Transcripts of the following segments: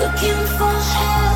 looking for help.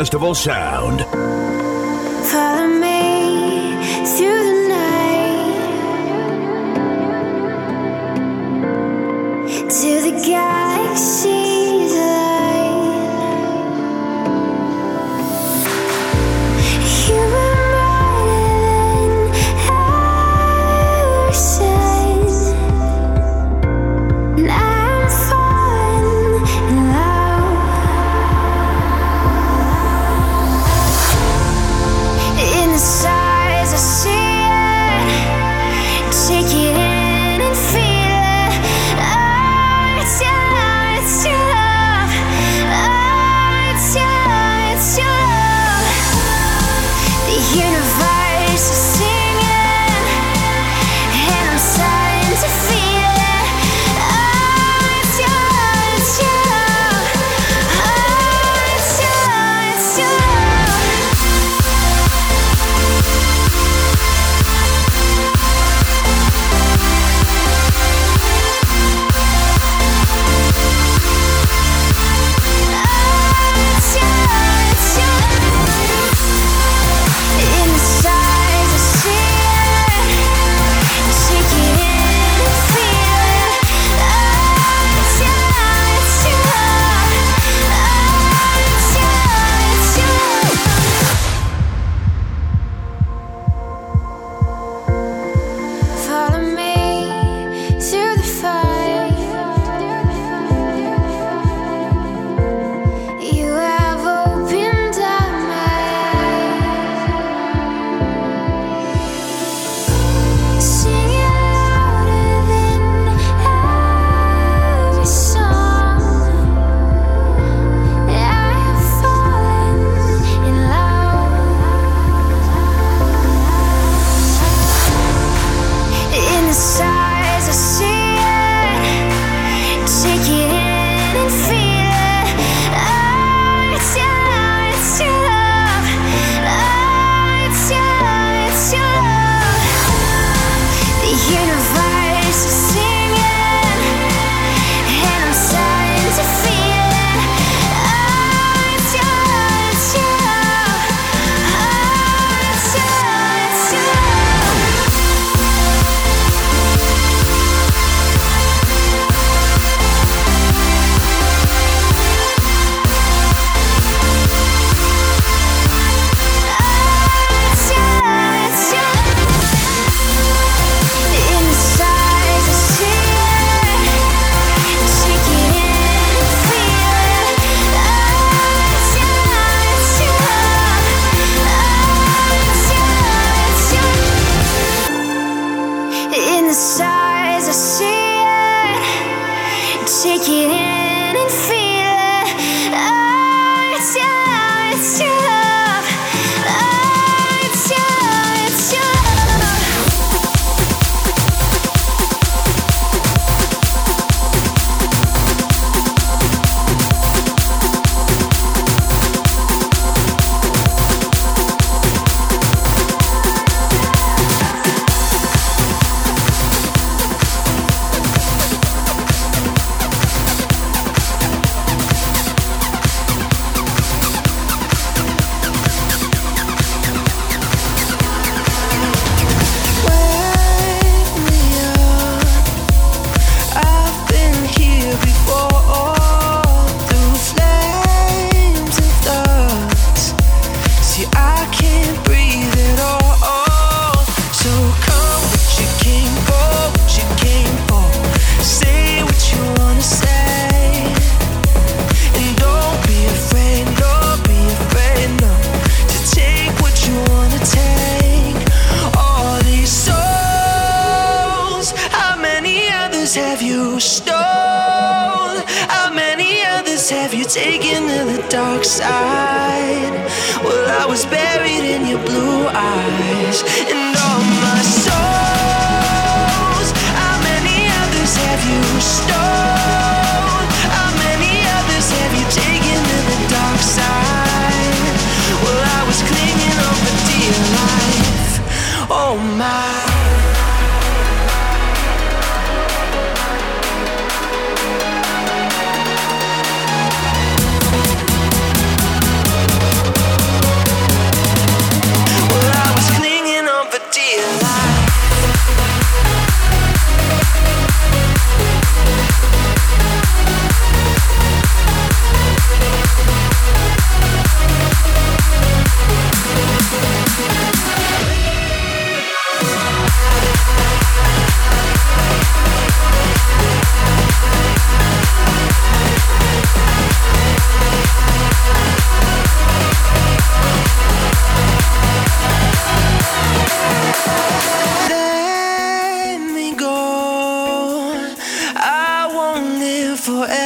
festival sound.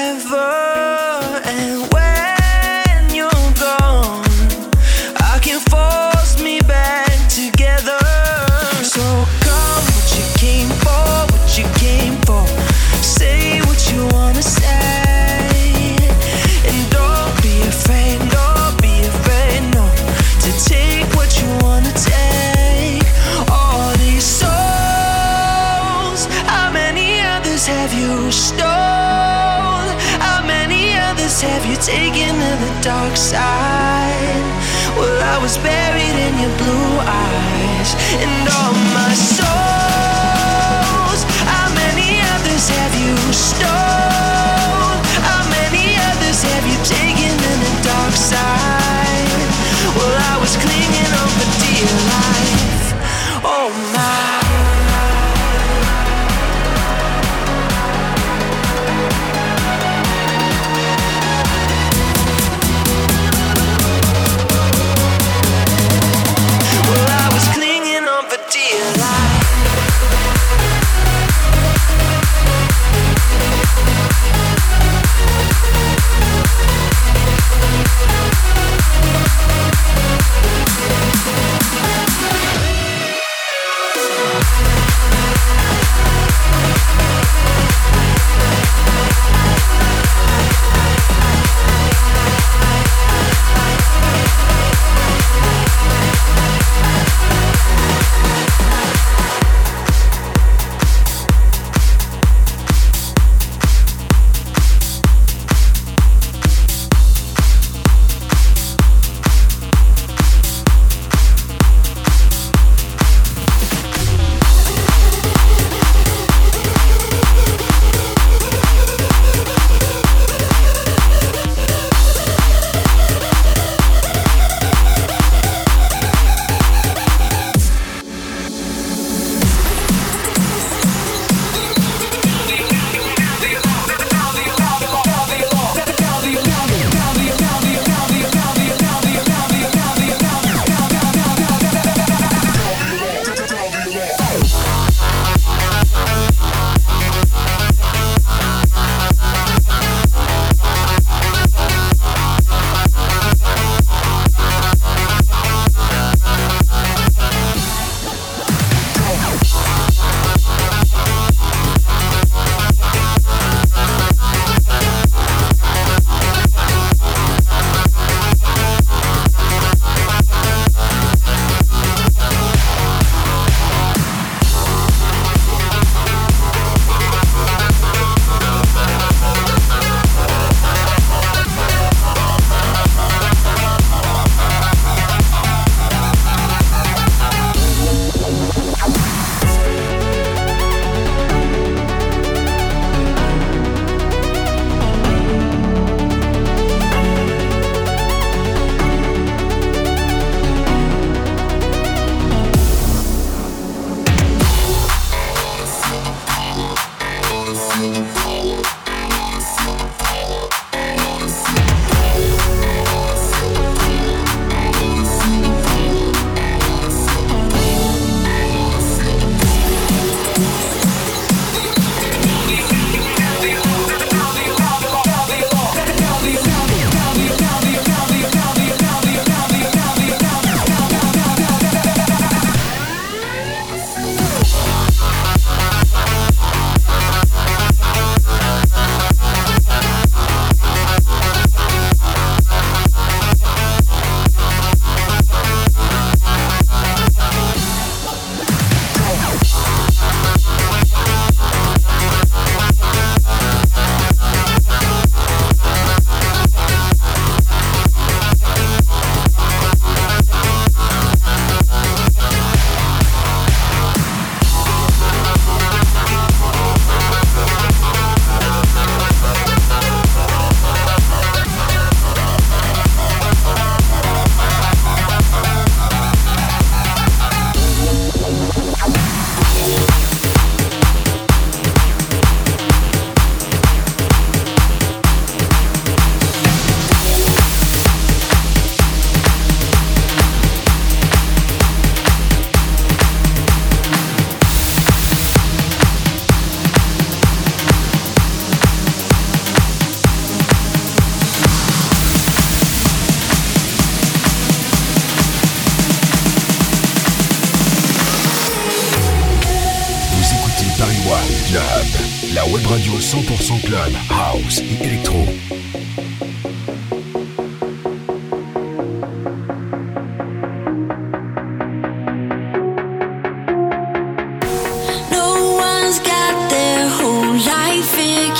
forever and taken to the dark side? Well, I was buried in your blue eyes and all my souls. How many others have you stole? How many others have you taken to the dark side? Well, I was clinging on for dear life.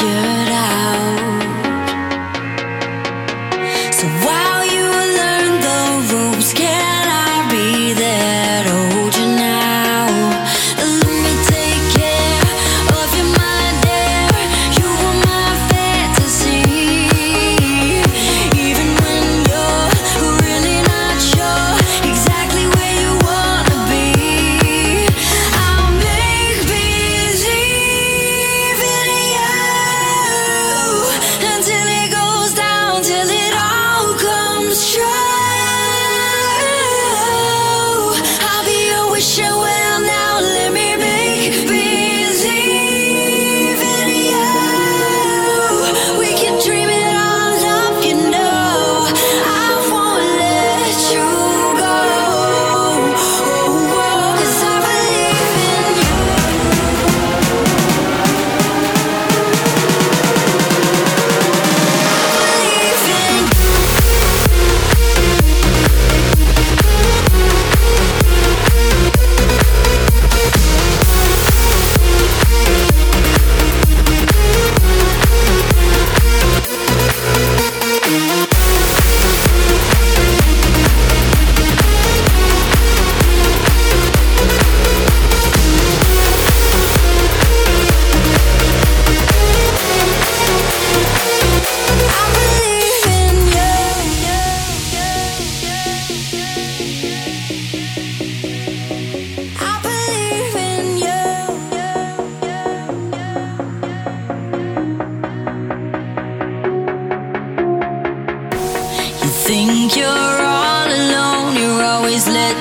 Yeah. think you're all alone, you're always letting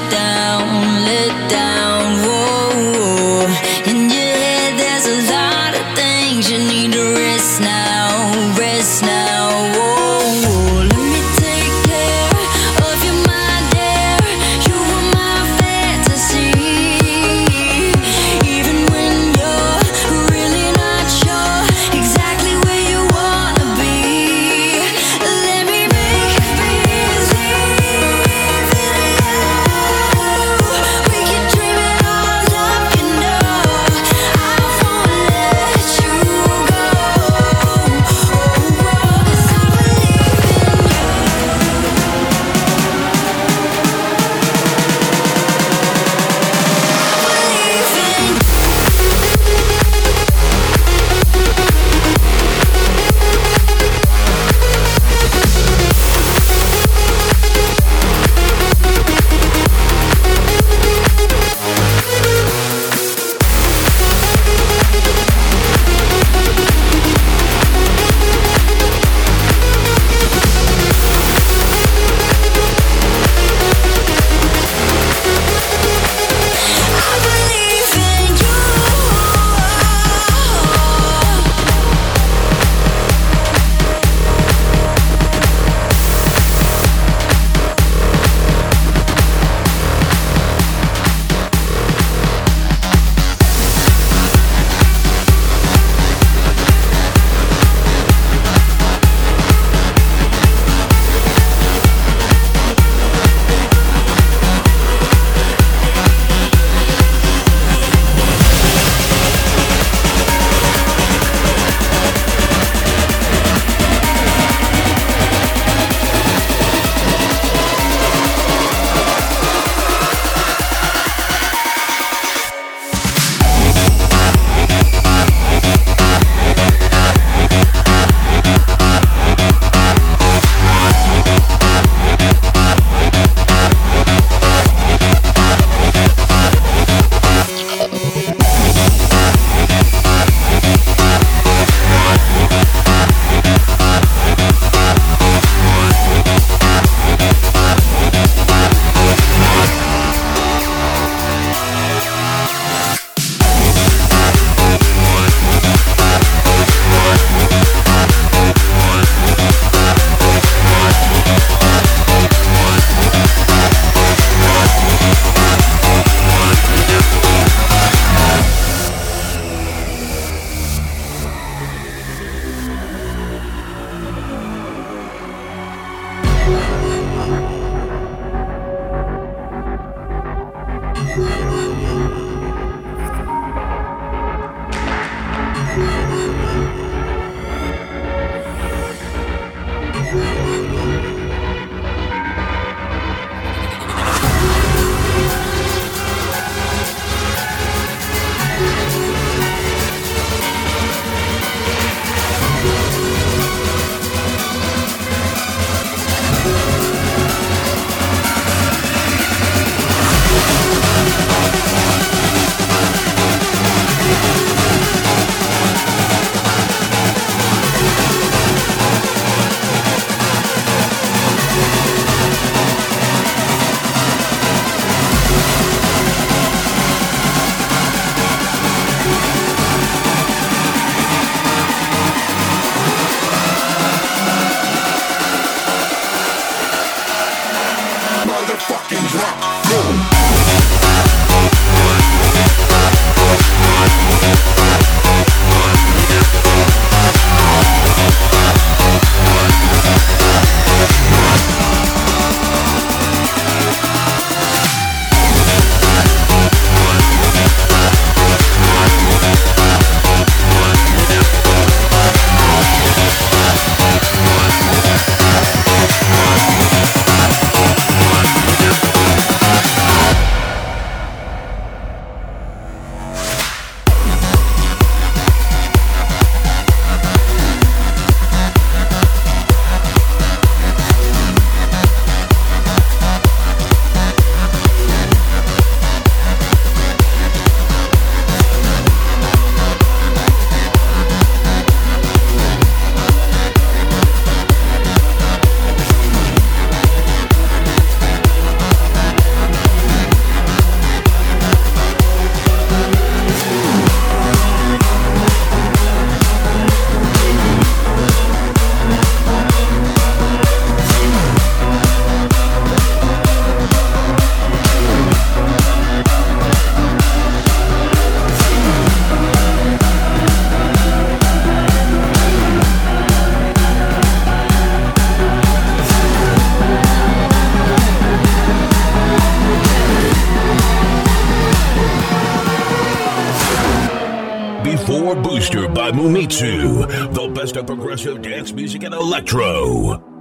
Before by Mumitsu, the best of progressive dance music and electro.